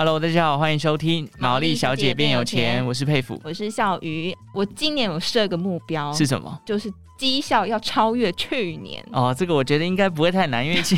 Hello，大家好，欢迎收听《毛利小姐变有钱》，我是佩服，我是笑鱼。我今年有设个目标，是什么？就是。绩效要超越去年哦，这个我觉得应该不会太难，因为 去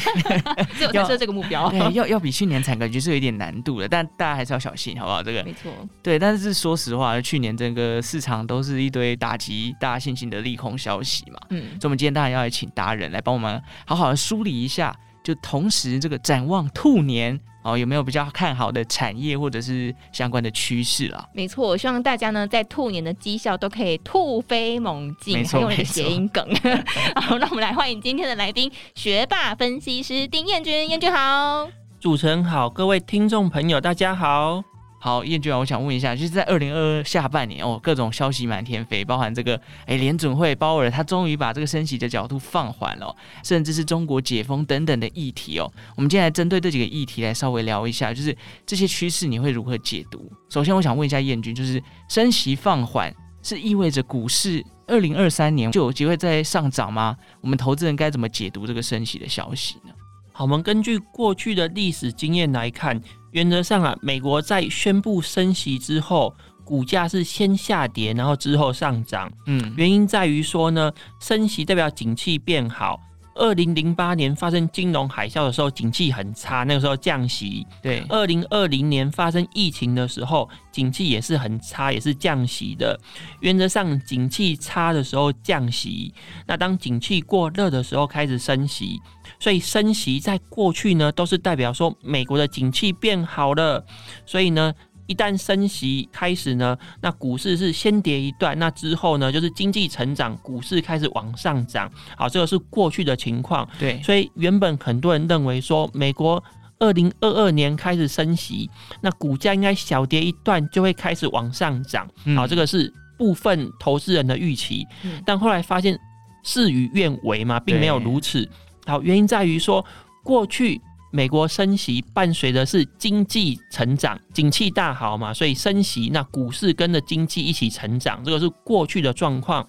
要设这个目标，对，要要比去年惨，感觉是有一点难度的，但大家还是要小心，好不好？这个没错，对，但是说实话，去年整个市场都是一堆打击大家信心的利空消息嘛，嗯，所以我们今天当然要来请达人来帮我们好好的梳理一下，就同时这个展望兔年。哦，有没有比较看好的产业或者是相关的趋势啊？没错，我希望大家呢在兔年的绩效都可以突飞猛进，没错，用谐音梗。好，那我们来欢迎今天的来宾，学霸分析师丁彦君，彦君好，主持人好，各位听众朋友大家好。好，彦钧啊，我想问一下，就是在二零二二下半年哦，各种消息满天飞，包含这个哎，联准会鲍尔他终于把这个升息的角度放缓了，甚至是中国解封等等的议题哦。我们今天来针对这几个议题来稍微聊一下，就是这些趋势你会如何解读？首先，我想问一下彦钧，就是升息放缓是意味着股市二零二三年就有机会再上涨吗？我们投资人该怎么解读这个升息的消息呢？好，我们根据过去的历史经验来看。原则上啊，美国在宣布升息之后，股价是先下跌，然后之后上涨。嗯，原因在于说呢，升息代表景气变好。二零零八年发生金融海啸的时候，景气很差，那个时候降息。对，二零二零年发生疫情的时候，景气也是很差，也是降息的。原则上，景气差的时候降息，那当景气过热的时候开始升息。所以升息在过去呢，都是代表说美国的景气变好了。所以呢，一旦升息开始呢，那股市是先跌一段，那之后呢，就是经济成长，股市开始往上涨。好，这个是过去的情况。对，所以原本很多人认为说，美国二零二二年开始升息，那股价应该小跌一段就会开始往上涨。好，这个是部分投资人的预期。但后来发现事与愿违嘛，并没有如此。好，原因在于说，过去美国升息伴随的是经济成长，景气大好嘛，所以升息，那股市跟着经济一起成长，这个是过去的状况。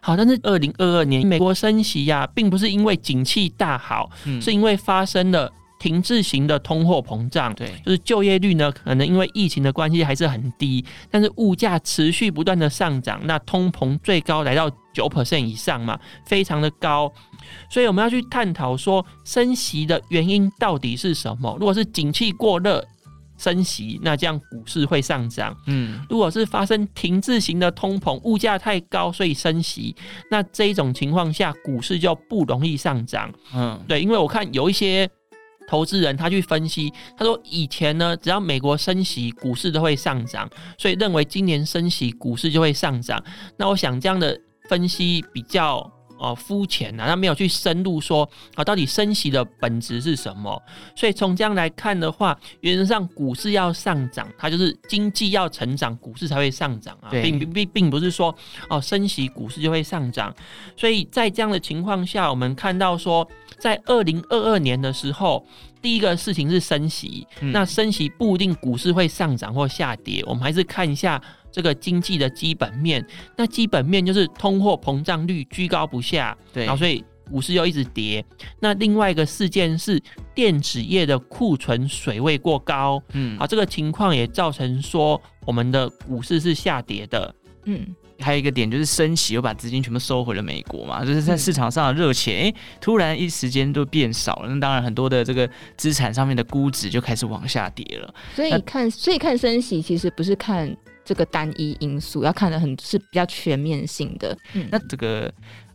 好，但是二零二二年美国升息呀、啊，并不是因为景气大好，嗯、是因为发生了停滞型的通货膨胀，对，就是就业率呢，可能因为疫情的关系还是很低，但是物价持续不断的上涨，那通膨最高来到九 percent 以上嘛，非常的高。所以我们要去探讨说，升息的原因到底是什么？如果是景气过热升息，那这样股市会上涨。嗯，如果是发生停滞型的通膨，物价太高所以升息，那这一种情况下股市就不容易上涨。嗯，对，因为我看有一些投资人他去分析，他说以前呢，只要美国升息，股市都会上涨，所以认为今年升息，股市就会上涨。那我想这样的分析比较。哦，肤浅啊，他没有去深入说啊，到底升息的本质是什么？所以从这样来看的话，原则上股市要上涨，它就是经济要成长，股市才会上涨啊，并并并不是说哦升息股市就会上涨。所以在这样的情况下，我们看到说，在二零二二年的时候，第一个事情是升息，嗯、那升息不一定股市会上涨或下跌，我们还是看一下。这个经济的基本面，那基本面就是通货膨胀率居高不下，对，然后所以股市又一直跌。那另外一个事件是电子业的库存水位过高，嗯，好，这个情况也造成说我们的股市是下跌的，嗯，还有一个点就是升息又把资金全部收回了美国嘛，就是在市场上的热钱，哎、嗯，突然一时间都变少了，那当然很多的这个资产上面的估值就开始往下跌了。所以看，所以看升息其实不是看。这个单一因素要看的很是比较全面性的。嗯，那这个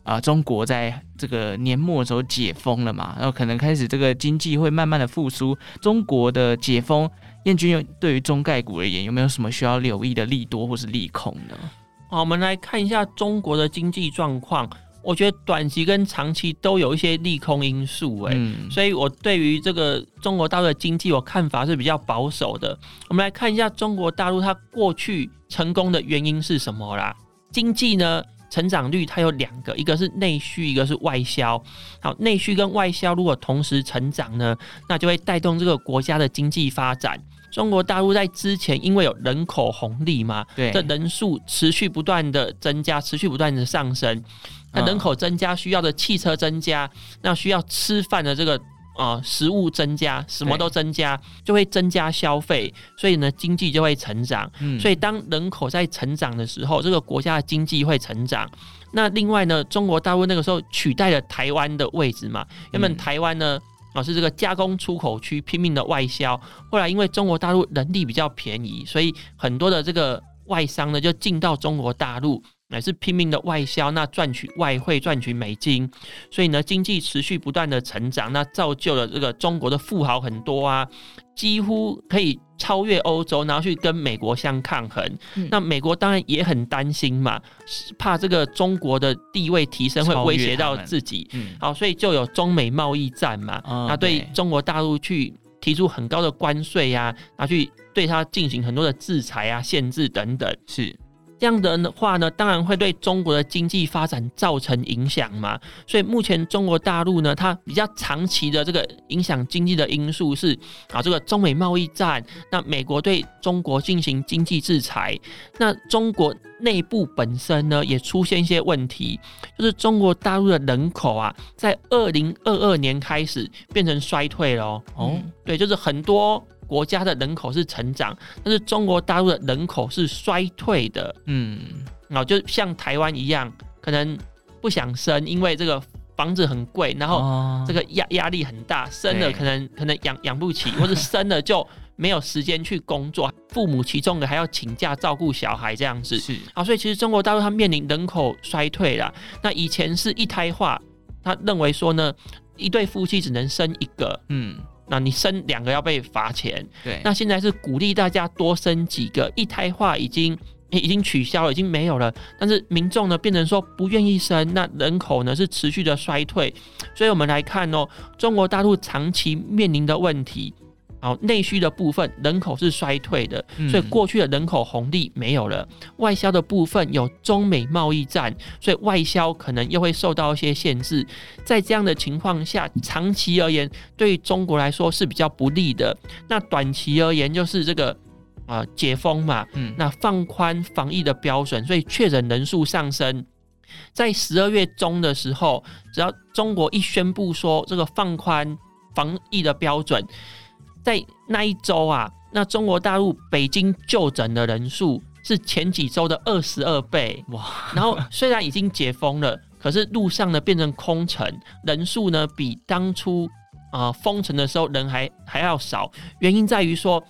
啊、呃，中国在这个年末的时候解封了嘛，然后可能开始这个经济会慢慢的复苏。中国的解封，燕军有对于中概股而言，有没有什么需要留意的利多或是利空呢？好，我们来看一下中国的经济状况。我觉得短期跟长期都有一些利空因素，哎、嗯，所以我对于这个中国大陆的经济，我看法是比较保守的。我们来看一下中国大陆它过去成功的原因是什么啦？经济呢，成长率它有两个，一个是内需，一个是外销。好，内需跟外销如果同时成长呢，那就会带动这个国家的经济发展。中国大陆在之前因为有人口红利嘛，对，这人数持续不断的增加，持续不断的上升。那人口增加需要的汽车增加，那需要吃饭的这个啊、呃、食物增加，什么都增加，就会增加消费，所以呢经济就会成长。嗯，所以当人口在成长的时候，这个国家的经济会成长。那另外呢，中国大陆那个时候取代了台湾的位置嘛，原本台湾呢啊是这个加工出口区，拼命的外销，后来因为中国大陆人力比较便宜，所以很多的这个外商呢就进到中国大陆。乃是拼命的外销，那赚取外汇，赚取美金，所以呢，经济持续不断的成长，那造就了这个中国的富豪很多啊，几乎可以超越欧洲，然后去跟美国相抗衡。嗯、那美国当然也很担心嘛，怕这个中国的地位提升会威胁到自己。嗯，好，所以就有中美贸易战嘛，那、哦、对中国大陆去提出很高的关税呀、啊，拿去对它进行很多的制裁啊、限制等等，是。这样的话呢，当然会对中国的经济发展造成影响嘛。所以目前中国大陆呢，它比较长期的这个影响经济的因素是啊，这个中美贸易战，那美国对中国进行经济制裁，那中国内部本身呢也出现一些问题，就是中国大陆的人口啊，在二零二二年开始变成衰退了哦。哦，对，就是很多。国家的人口是成长，但是中国大陆的人口是衰退的。嗯，然后就像台湾一样，可能不想生，因为这个房子很贵，然后这个压压力很大，生了可能可能养养不起，或者 生了就没有时间去工作，父母其中的还要请假照顾小孩这样子。是啊，所以其实中国大陆它面临人口衰退了。那以前是一胎化，他认为说呢，一对夫妻只能生一个。嗯。那你生两个要被罚钱，对。那现在是鼓励大家多生几个，一胎化已经已经取消了，已经没有了。但是民众呢，变成说不愿意生，那人口呢是持续的衰退。所以我们来看哦，中国大陆长期面临的问题。好，内需的部分人口是衰退的，所以过去的人口红利没有了。嗯、外销的部分有中美贸易战，所以外销可能又会受到一些限制。在这样的情况下，长期而言对中国来说是比较不利的。那短期而言就是这个啊、呃、解封嘛，嗯，那放宽防疫的标准，所以确诊人数上升。在十二月中的时候，只要中国一宣布说这个放宽防疫的标准。在那一周啊，那中国大陆北京就诊的人数是前几周的二十二倍哇！然后虽然已经解封了，可是路上呢变成空城，人数呢比当初啊、呃、封城的时候人还还要少。原因在于说，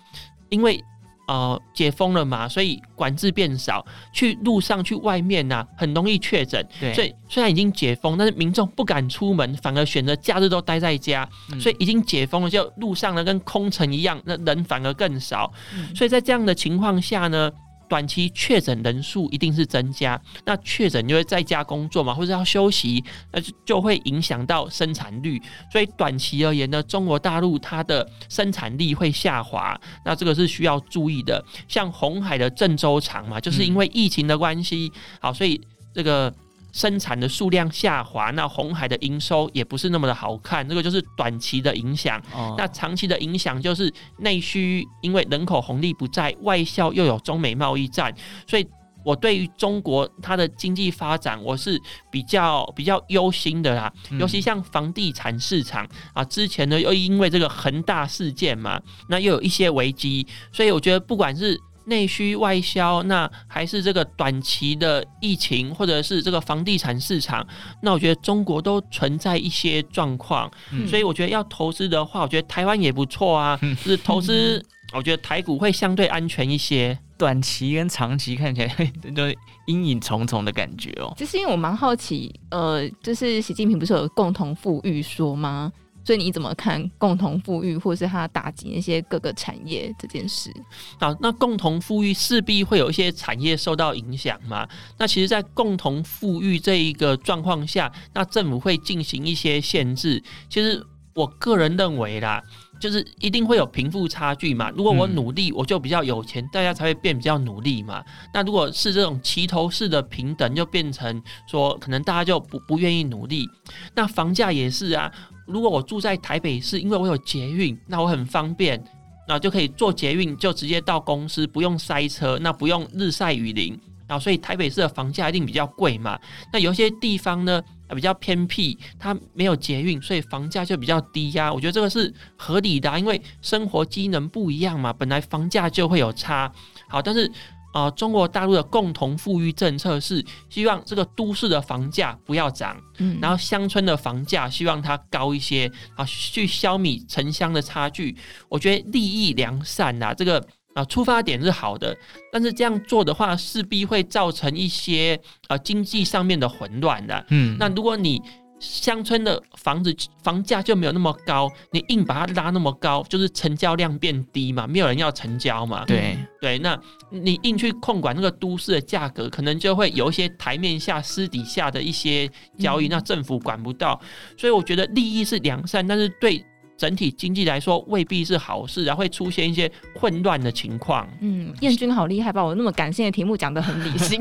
因为。呃，解封了嘛，所以管制变少，去路上去外面呐、啊，很容易确诊。对，所以虽然已经解封，但是民众不敢出门，反而选择假日都待在家。嗯、所以已经解封了，就路上呢跟空城一样，那人反而更少。嗯、所以在这样的情况下呢。短期确诊人数一定是增加，那确诊就会在家工作嘛，或者要休息，那就就会影响到生产率。所以短期而言呢，中国大陆它的生产力会下滑，那这个是需要注意的。像红海的郑州厂嘛，就是因为疫情的关系，好，所以这个。生产的数量下滑，那红海的营收也不是那么的好看，这个就是短期的影响。哦、那长期的影响就是内需，因为人口红利不在，外销又有中美贸易战，所以我对于中国它的经济发展，我是比较比较忧心的啦。嗯、尤其像房地产市场啊，之前呢又因为这个恒大事件嘛，那又有一些危机，所以我觉得不管是。内需外销，那还是这个短期的疫情，或者是这个房地产市场，那我觉得中国都存在一些状况，嗯、所以我觉得要投资的话，我觉得台湾也不错啊。嗯、就是投资，我觉得台股会相对安全一些。短期跟长期看起来 都阴影重重的感觉哦。就是因为我蛮好奇，呃，就是习近平不是有共同富裕说吗？所以你怎么看共同富裕，或是它打击那些各个产业这件事？好，那共同富裕势必会有一些产业受到影响嘛？那其实，在共同富裕这一个状况下，那政府会进行一些限制。其实我个人认为啦，就是一定会有贫富差距嘛。如果我努力，我就比较有钱，大家才会变比较努力嘛。那如果是这种齐头式的平等，就变成说，可能大家就不不愿意努力。那房价也是啊。如果我住在台北市，因为我有捷运，那我很方便，那就可以坐捷运就直接到公司，不用塞车，那不用日晒雨淋。啊，所以台北市的房价一定比较贵嘛。那有些地方呢，比较偏僻，它没有捷运，所以房价就比较低呀。我觉得这个是合理的，因为生活机能不一样嘛，本来房价就会有差。好，但是啊，呃，中国大陆的共同富裕政策是希望这个都市的房价不要涨，嗯，然后乡村的房价希望它高一些，啊，去消弭城乡的差距。我觉得利益良善呐，这个。啊，出发点是好的，但是这样做的话，势必会造成一些啊经济上面的混乱的。嗯，那如果你乡村的房子房价就没有那么高，你硬把它拉那么高，就是成交量变低嘛，没有人要成交嘛。对对，那你硬去控管那个都市的价格，可能就会有一些台面下、私底下的一些交易，嗯、那政府管不到。所以我觉得利益是良善，但是对。整体经济来说未必是好事，然后会出现一些混乱的情况。嗯，燕君好厉害，把我那么感性的题目讲得很理性。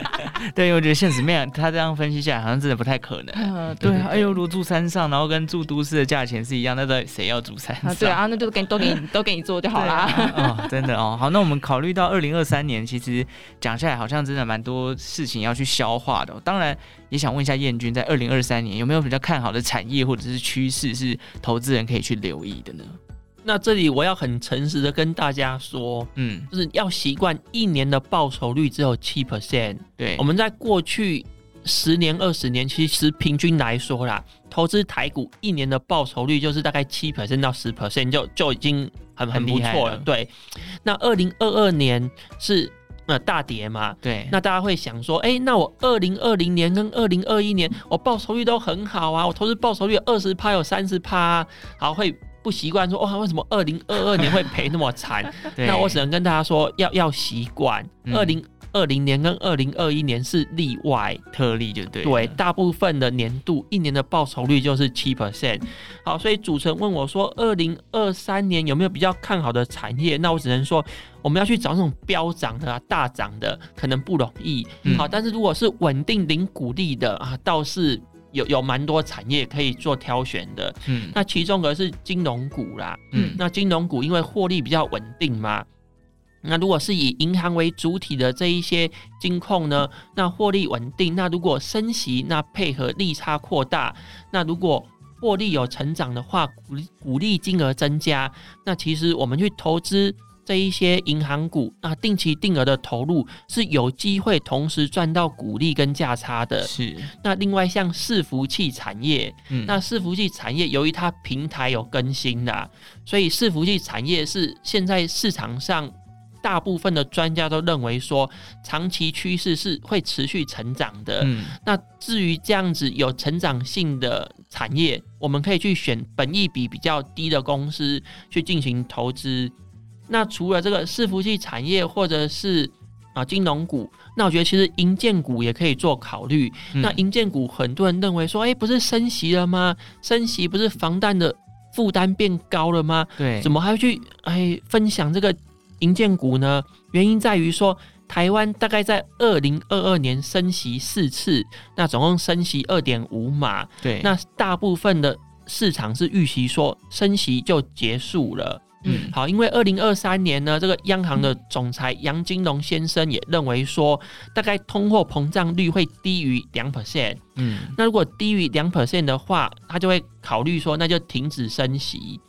对，我觉得现实面他这样分析下来，好像真的不太可能。呃、对，对，哎呦，如住山上，然后跟住都市的价钱是一样，那到底谁要住山上？啊对啊，那就给都给你都给你做就好啦。哦，真的哦。好，那我们考虑到二零二三年，其实讲下来好像真的蛮多事情要去消化的。当然。也想问一下燕君，在二零二三年有没有比较看好的产业或者是趋势，是投资人可以去留意的呢？那这里我要很诚实的跟大家说，嗯，就是要习惯一年的报酬率只有七 percent。对，我们在过去十年、二十年，其实平均来说啦，投资台股一年的报酬率就是大概七 percent 到十 percent，就就已经很很不错了。对，那二零二二年是。那大跌嘛，对，那大家会想说，哎、欸，那我二零二零年跟二零二一年，我报酬率都很好啊，我投资报酬率二十趴有三十趴，好会不习惯说，哇，为什么二零二二年会赔那么惨？那我只能跟大家说，要要习惯二零。二零年跟二零二一年是例外特例，就对。对，大部分的年度一年的报酬率就是七 percent。好，所以主持人问我说，二零二三年有没有比较看好的产业？那我只能说，我们要去找那种飙涨的、啊、大涨的，可能不容易。嗯、好，但是如果是稳定零股利的啊，倒是有有蛮多产业可以做挑选的。嗯，那其中个是金融股啦。嗯，那金融股因为获利比较稳定嘛。那如果是以银行为主体的这一些金控呢，那获利稳定。那如果升息，那配合利差扩大，那如果获利有成长的话，股股利金额增加，那其实我们去投资这一些银行股，那定期定额的投入是有机会同时赚到股利跟价差的。是。那另外像伺服器产业，嗯，那伺服器产业由于它平台有更新啦，所以伺服器产业是现在市场上。大部分的专家都认为说，长期趋势是会持续成长的。嗯，那至于这样子有成长性的产业，我们可以去选本益比比较低的公司去进行投资。那除了这个伺服器产业或者是啊金融股，那我觉得其实银建股也可以做考虑。嗯，那银建股很多人认为说，哎，不是升息了吗？升息不是防弹的负担变高了吗？对，怎么还要去哎分享这个？营建股呢，原因在于说，台湾大概在二零二二年升息四次，那总共升息二点五码。对，那大部分的市场是预期说升息就结束了。嗯，好，因为二零二三年呢，这个央行的总裁杨金龙先生也认为说，大概通货膨胀率会低于两 percent。嗯，那如果低于两 percent 的话，他就会考虑说，那就停止升息。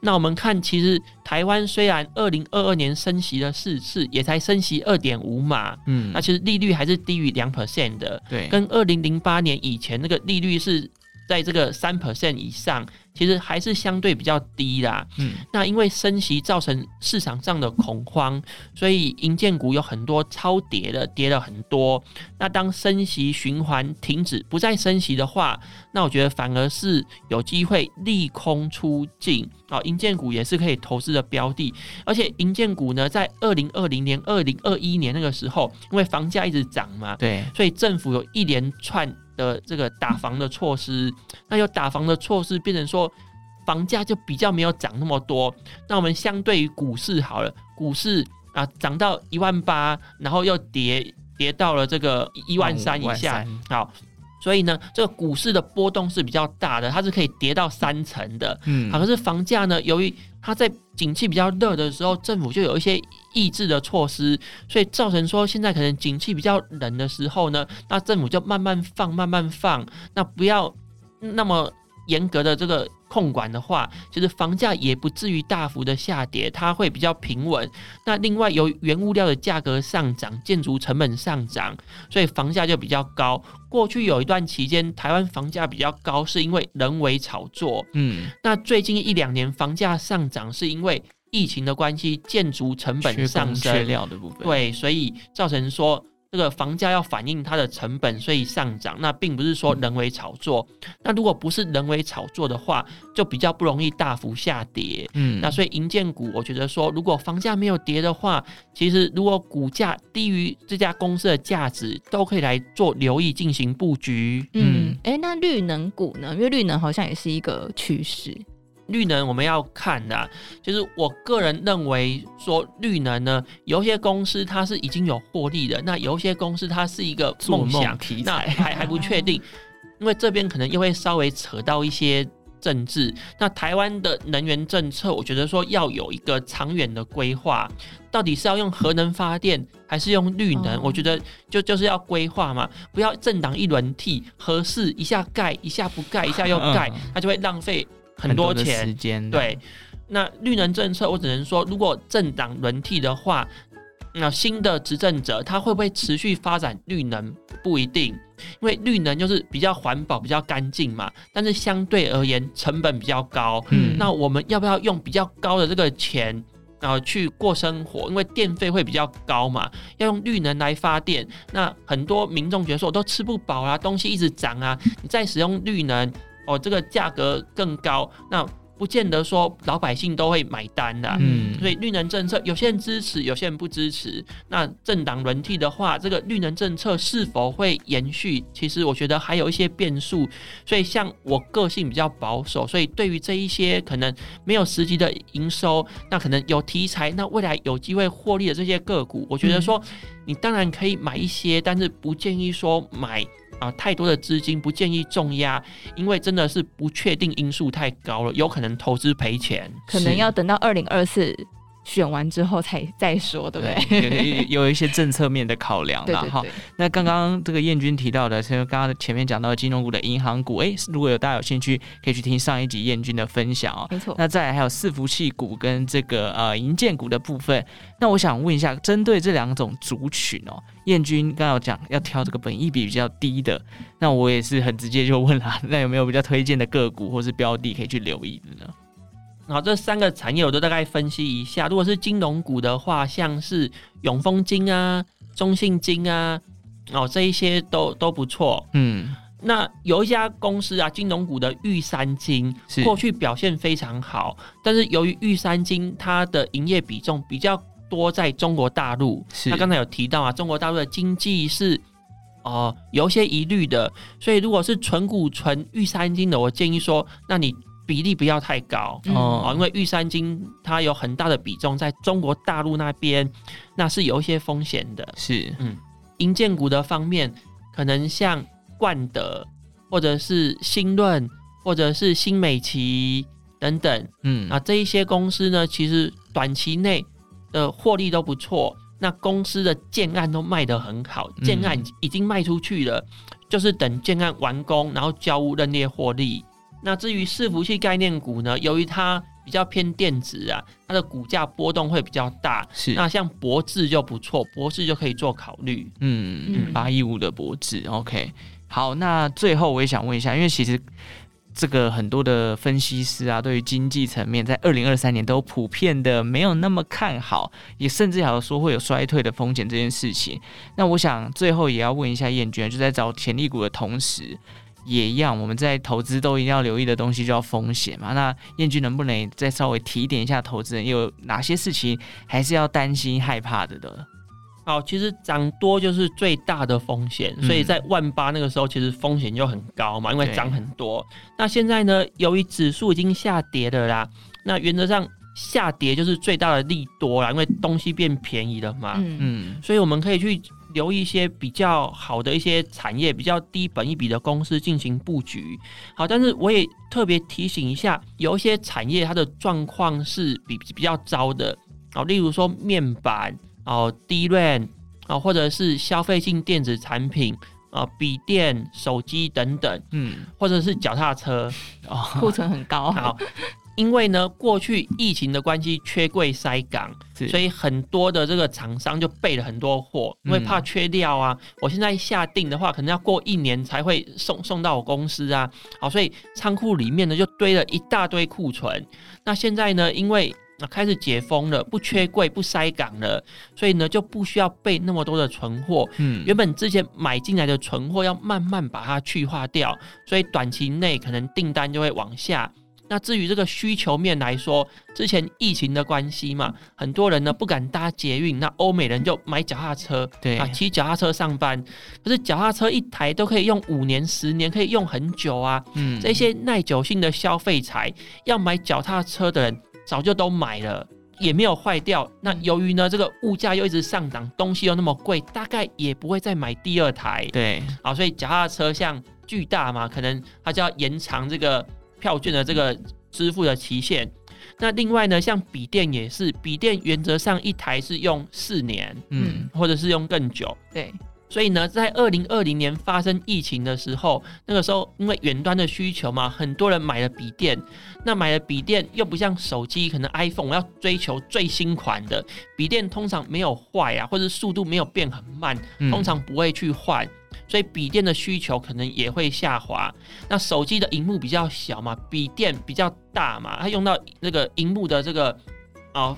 那我们看，其实台湾虽然二零二二年升息了四次，也才升息二点五码，嗯，那其实利率还是低于两 percent 的，对，跟二零零八年以前那个利率是在这个三 percent 以上。其实还是相对比较低啦，嗯，那因为升息造成市场上的恐慌，所以银建股有很多超跌的，跌了很多。那当升息循环停止，不再升息的话，那我觉得反而是有机会利空出尽啊，银建股也是可以投资的标的。而且银建股呢，在二零二零年、二零二一年那个时候，因为房价一直涨嘛，对，所以政府有一连串。的这个打房的措施，那有打房的措施，变成说房价就比较没有涨那么多。那我们相对于股市好了，股市啊涨到一万八，然后又跌跌到了这个一万三以下。好，所以呢，这个股市的波动是比较大的，它是可以跌到三成的。嗯，好，可是房价呢，由于它在景气比较热的时候，政府就有一些抑制的措施，所以造成说现在可能景气比较冷的时候呢，那政府就慢慢放，慢慢放，那不要那么严格的这个。控管的话，其实房价也不至于大幅的下跌，它会比较平稳。那另外由原物料的价格上涨，建筑成本上涨，所以房价就比较高。过去有一段期间，台湾房价比较高，是因为人为炒作。嗯，那最近一两年房价上涨，是因为疫情的关系，建筑成本上升，缺料的部分。对，所以造成说。这个房价要反映它的成本，所以上涨。那并不是说人为炒作。那如果不是人为炒作的话，就比较不容易大幅下跌。嗯，那所以银建股，我觉得说，如果房价没有跌的话，其实如果股价低于这家公司的价值，都可以来做留意进行布局。嗯，哎，那绿能股呢？因为绿能好像也是一个趋势。绿能我们要看的，就是我个人认为说绿能呢，有一些公司它是已经有获利的，那有一些公司它是一个梦想题材，那还还不确定，因为这边可能又会稍微扯到一些政治。那台湾的能源政策，我觉得说要有一个长远的规划，到底是要用核能发电还是用绿能？我觉得就就是要规划嘛，不要政党一轮替，合适一下盖一下不盖，一下又盖，它就会浪费。很多钱，时间对。那绿能政策，我只能说，如果政党轮替的话，那新的执政者他会不会持续发展绿能不一定，因为绿能就是比较环保、比较干净嘛。但是相对而言，成本比较高。嗯。那我们要不要用比较高的这个钱，然后去过生活？因为电费会比较高嘛。要用绿能来发电，那很多民众觉得说，我都吃不饱啊，东西一直涨啊。你再使用绿能。哦，这个价格更高，那不见得说老百姓都会买单的啊。嗯，所以绿能政策有些人支持，有些人不支持。那政党轮替的话，这个绿能政策是否会延续？其实我觉得还有一些变数。所以像我个性比较保守，所以对于这一些可能没有实际的营收，那可能有题材，那未来有机会获利的这些个股，我觉得说你当然可以买一些，但是不建议说买。啊，太多的资金不建议重压，因为真的是不确定因素太高了，有可能投资赔钱，可能要等到二零二四。选完之后才再说，对不对？对有有一些政策面的考量啦。哈，那刚刚这个燕君提到的，其实刚刚前面讲到金融股的银行股，哎，如果有大家有兴趣，可以去听上一集燕君的分享哦。没错。那再来还有伺服器股跟这个呃银建股的部分。那我想问一下，针对这两种族群哦，燕君刚刚有讲要挑这个本益比比较低的，那我也是很直接就问了，那有没有比较推荐的个股或是标的可以去留意的呢？好，这三个产业我都大概分析一下。如果是金融股的话，像是永丰金啊、中信金啊，哦，这一些都都不错。嗯，那有一家公司啊，金融股的玉山金，过去表现非常好，但是由于玉山金它的营业比重比较多在中国大陆，是他刚才有提到啊，中国大陆的经济是哦、呃、有些疑虑的，所以如果是纯股纯玉山金的，我建议说，那你。比例不要太高。哦，嗯、因为玉山金它有很大的比重在中国大陆那边，那是有一些风险的。是，嗯，营建股的方面，可能像冠德，或者是新润，或者是新美琪等等，嗯，啊，这一些公司呢，其实短期内的获利都不错，那公司的建案都卖得很好，建案已经卖出去了，嗯、就是等建案完工，然后交屋认列获利。那至于伺服器概念股呢，由于它比较偏电子啊，它的股价波动会比较大。是，那像博智就不错，博智就可以做考虑。嗯嗯，八一五的博智，OK。好，那最后我也想问一下，因为其实这个很多的分析师啊，对于经济层面在二零二三年都普遍的没有那么看好，也甚至还有说会有衰退的风险这件事情。那我想最后也要问一下燕娟，就在找潜力股的同时。也一样，我们在投资都一定要留意的东西，就要风险嘛。那燕君能不能再稍微提点一下投资人，有哪些事情还是要担心害怕的的？好，其实涨多就是最大的风险，所以在万八那个时候，其实风险就很高嘛，因为涨很多。那现在呢，由于指数已经下跌了啦，那原则上下跌就是最大的利多啦，因为东西变便宜了嘛。嗯嗯，所以我们可以去留一些比较好的一些产业，比较低本一比的公司进行布局。好，但是我也特别提醒一下，有一些产业它的状况是比比较糟的。好，例如说面板哦、DRAM 啊，或者是消费性电子产品啊，笔电、手机等等，嗯，或者是脚踏车，哦，库存很高。好。因为呢，过去疫情的关系，缺柜塞港，所以很多的这个厂商就备了很多货，因为怕缺料啊。嗯、我现在下定的话，可能要过一年才会送送到我公司啊。好，所以仓库里面呢就堆了一大堆库存。那现在呢，因为开始解封了，不缺柜不塞港了，所以呢就不需要备那么多的存货。嗯，原本之前买进来的存货要慢慢把它去化掉，所以短期内可能订单就会往下。那至于这个需求面来说，之前疫情的关系嘛，很多人呢不敢搭捷运，那欧美人就买脚踏车，对啊，骑脚踏车上班。可是脚踏车一台都可以用五年、十年，可以用很久啊。嗯，这些耐久性的消费财，要买脚踏车的人早就都买了，也没有坏掉。那由于呢这个物价又一直上涨，东西又那么贵，大概也不会再买第二台。对，好，所以脚踏车像巨大嘛，可能它就要延长这个。票券的这个支付的期限，那另外呢，像笔电也是，笔电原则上一台是用四年，嗯，或者是用更久，对。所以呢，在二零二零年发生疫情的时候，那个时候因为远端的需求嘛，很多人买了笔电，那买了笔电又不像手机，可能 iPhone 我要追求最新款的笔电，通常没有坏啊，或者速度没有变很慢，通常不会去换。嗯所以笔电的需求可能也会下滑。那手机的荧幕比较小嘛，笔电比较大嘛，它用到那个荧幕的这个啊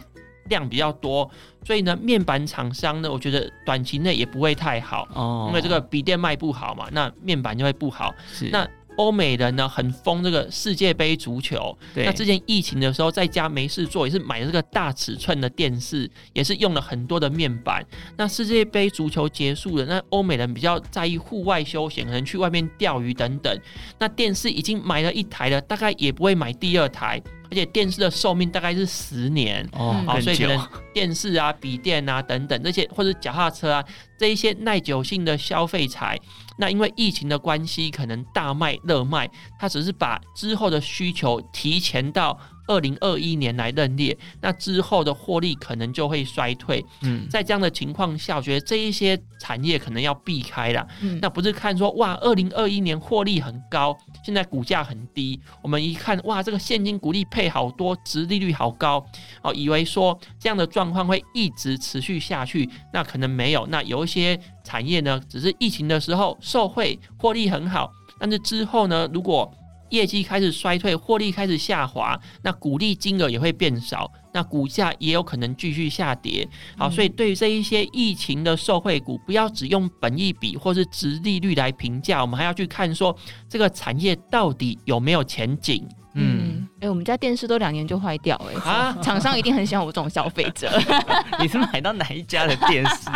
量比较多，所以呢，面板厂商呢，我觉得短期内也不会太好哦，因为这个笔电卖不好嘛，那面板就会不好。是那。欧美人呢很疯这个世界杯足球，那之前疫情的时候在家没事做，也是买了这个大尺寸的电视，也是用了很多的面板。那世界杯足球结束了，那欧美人比较在意户外休闲，可能去外面钓鱼等等。那电视已经买了一台了，大概也不会买第二台。而且电视的寿命大概是十年哦，好，所以可能 电视啊、笔电啊等等这些，或者脚踏车啊这一些耐久性的消费材，那因为疫情的关系，可能大卖热卖，它只是把之后的需求提前到。二零二一年来认列，那之后的获利可能就会衰退。嗯，在这样的情况下，我觉得这一些产业可能要避开了。嗯，那不是看说哇，二零二一年获利很高，现在股价很低，我们一看哇，这个现金股利配好多，值利率好高，哦，以为说这样的状况会一直持续下去，那可能没有。那有一些产业呢，只是疫情的时候受惠，获利很好，但是之后呢，如果业绩开始衰退，获利开始下滑，那股利金额也会变少，那股价也有可能继续下跌。好，所以对于这一些疫情的受惠股，不要只用本益比或是值利率来评价，我们还要去看说这个产业到底有没有前景。嗯，哎、欸，我们家电视都两年就坏掉、欸，哎，啊，厂商一定很喜欢我这种消费者。你是买到哪一家的电视？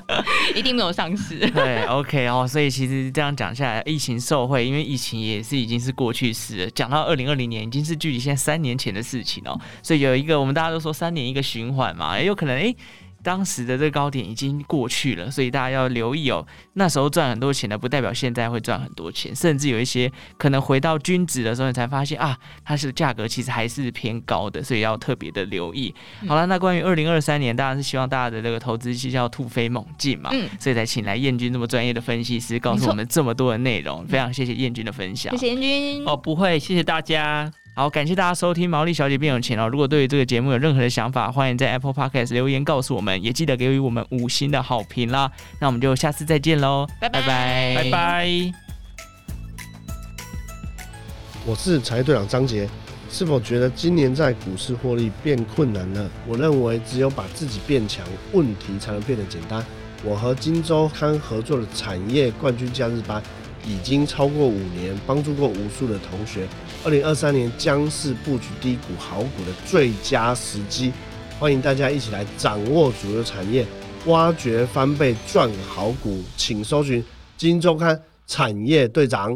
一定没有上市。对，OK 哦，所以其实这样讲下来，疫情受惠，因为疫情也是已经是过去式了。讲到二零二零年，已经是距离现在三年前的事情哦。所以有一个，我们大家都说三年一个循环嘛，也有可能哎。欸当时的这个高点已经过去了，所以大家要留意哦。那时候赚很多钱的，不代表现在会赚很多钱，甚至有一些可能回到均值的时候，你才发现啊，它是价格其实还是偏高的，所以要特别的留意。嗯、好了，那关于二零二三年，当然是希望大家的这个投资绩效突飞猛进嘛，嗯、所以才请来燕君这么专业的分析师，告诉我们这么多的内容。非常谢谢燕君的分享，谢谢燕君哦，不会，谢谢大家。好，感谢大家收听《毛利小姐变有钱》哦。如果对于这个节目有任何的想法，欢迎在 Apple Podcast 留言告诉我们，也记得给予我们五星的好评啦。那我们就下次再见喽，拜拜拜拜。我是财队长张杰，是否觉得今年在股市获利变困难了？我认为只有把自己变强，问题才能变得简单。我和金周刊合作的产业冠军假日班。已经超过五年，帮助过无数的同学。二零二三年将是布局低股好股的最佳时机，欢迎大家一起来掌握主流产业，挖掘翻倍赚好股，请搜寻《金周刊产业队长》。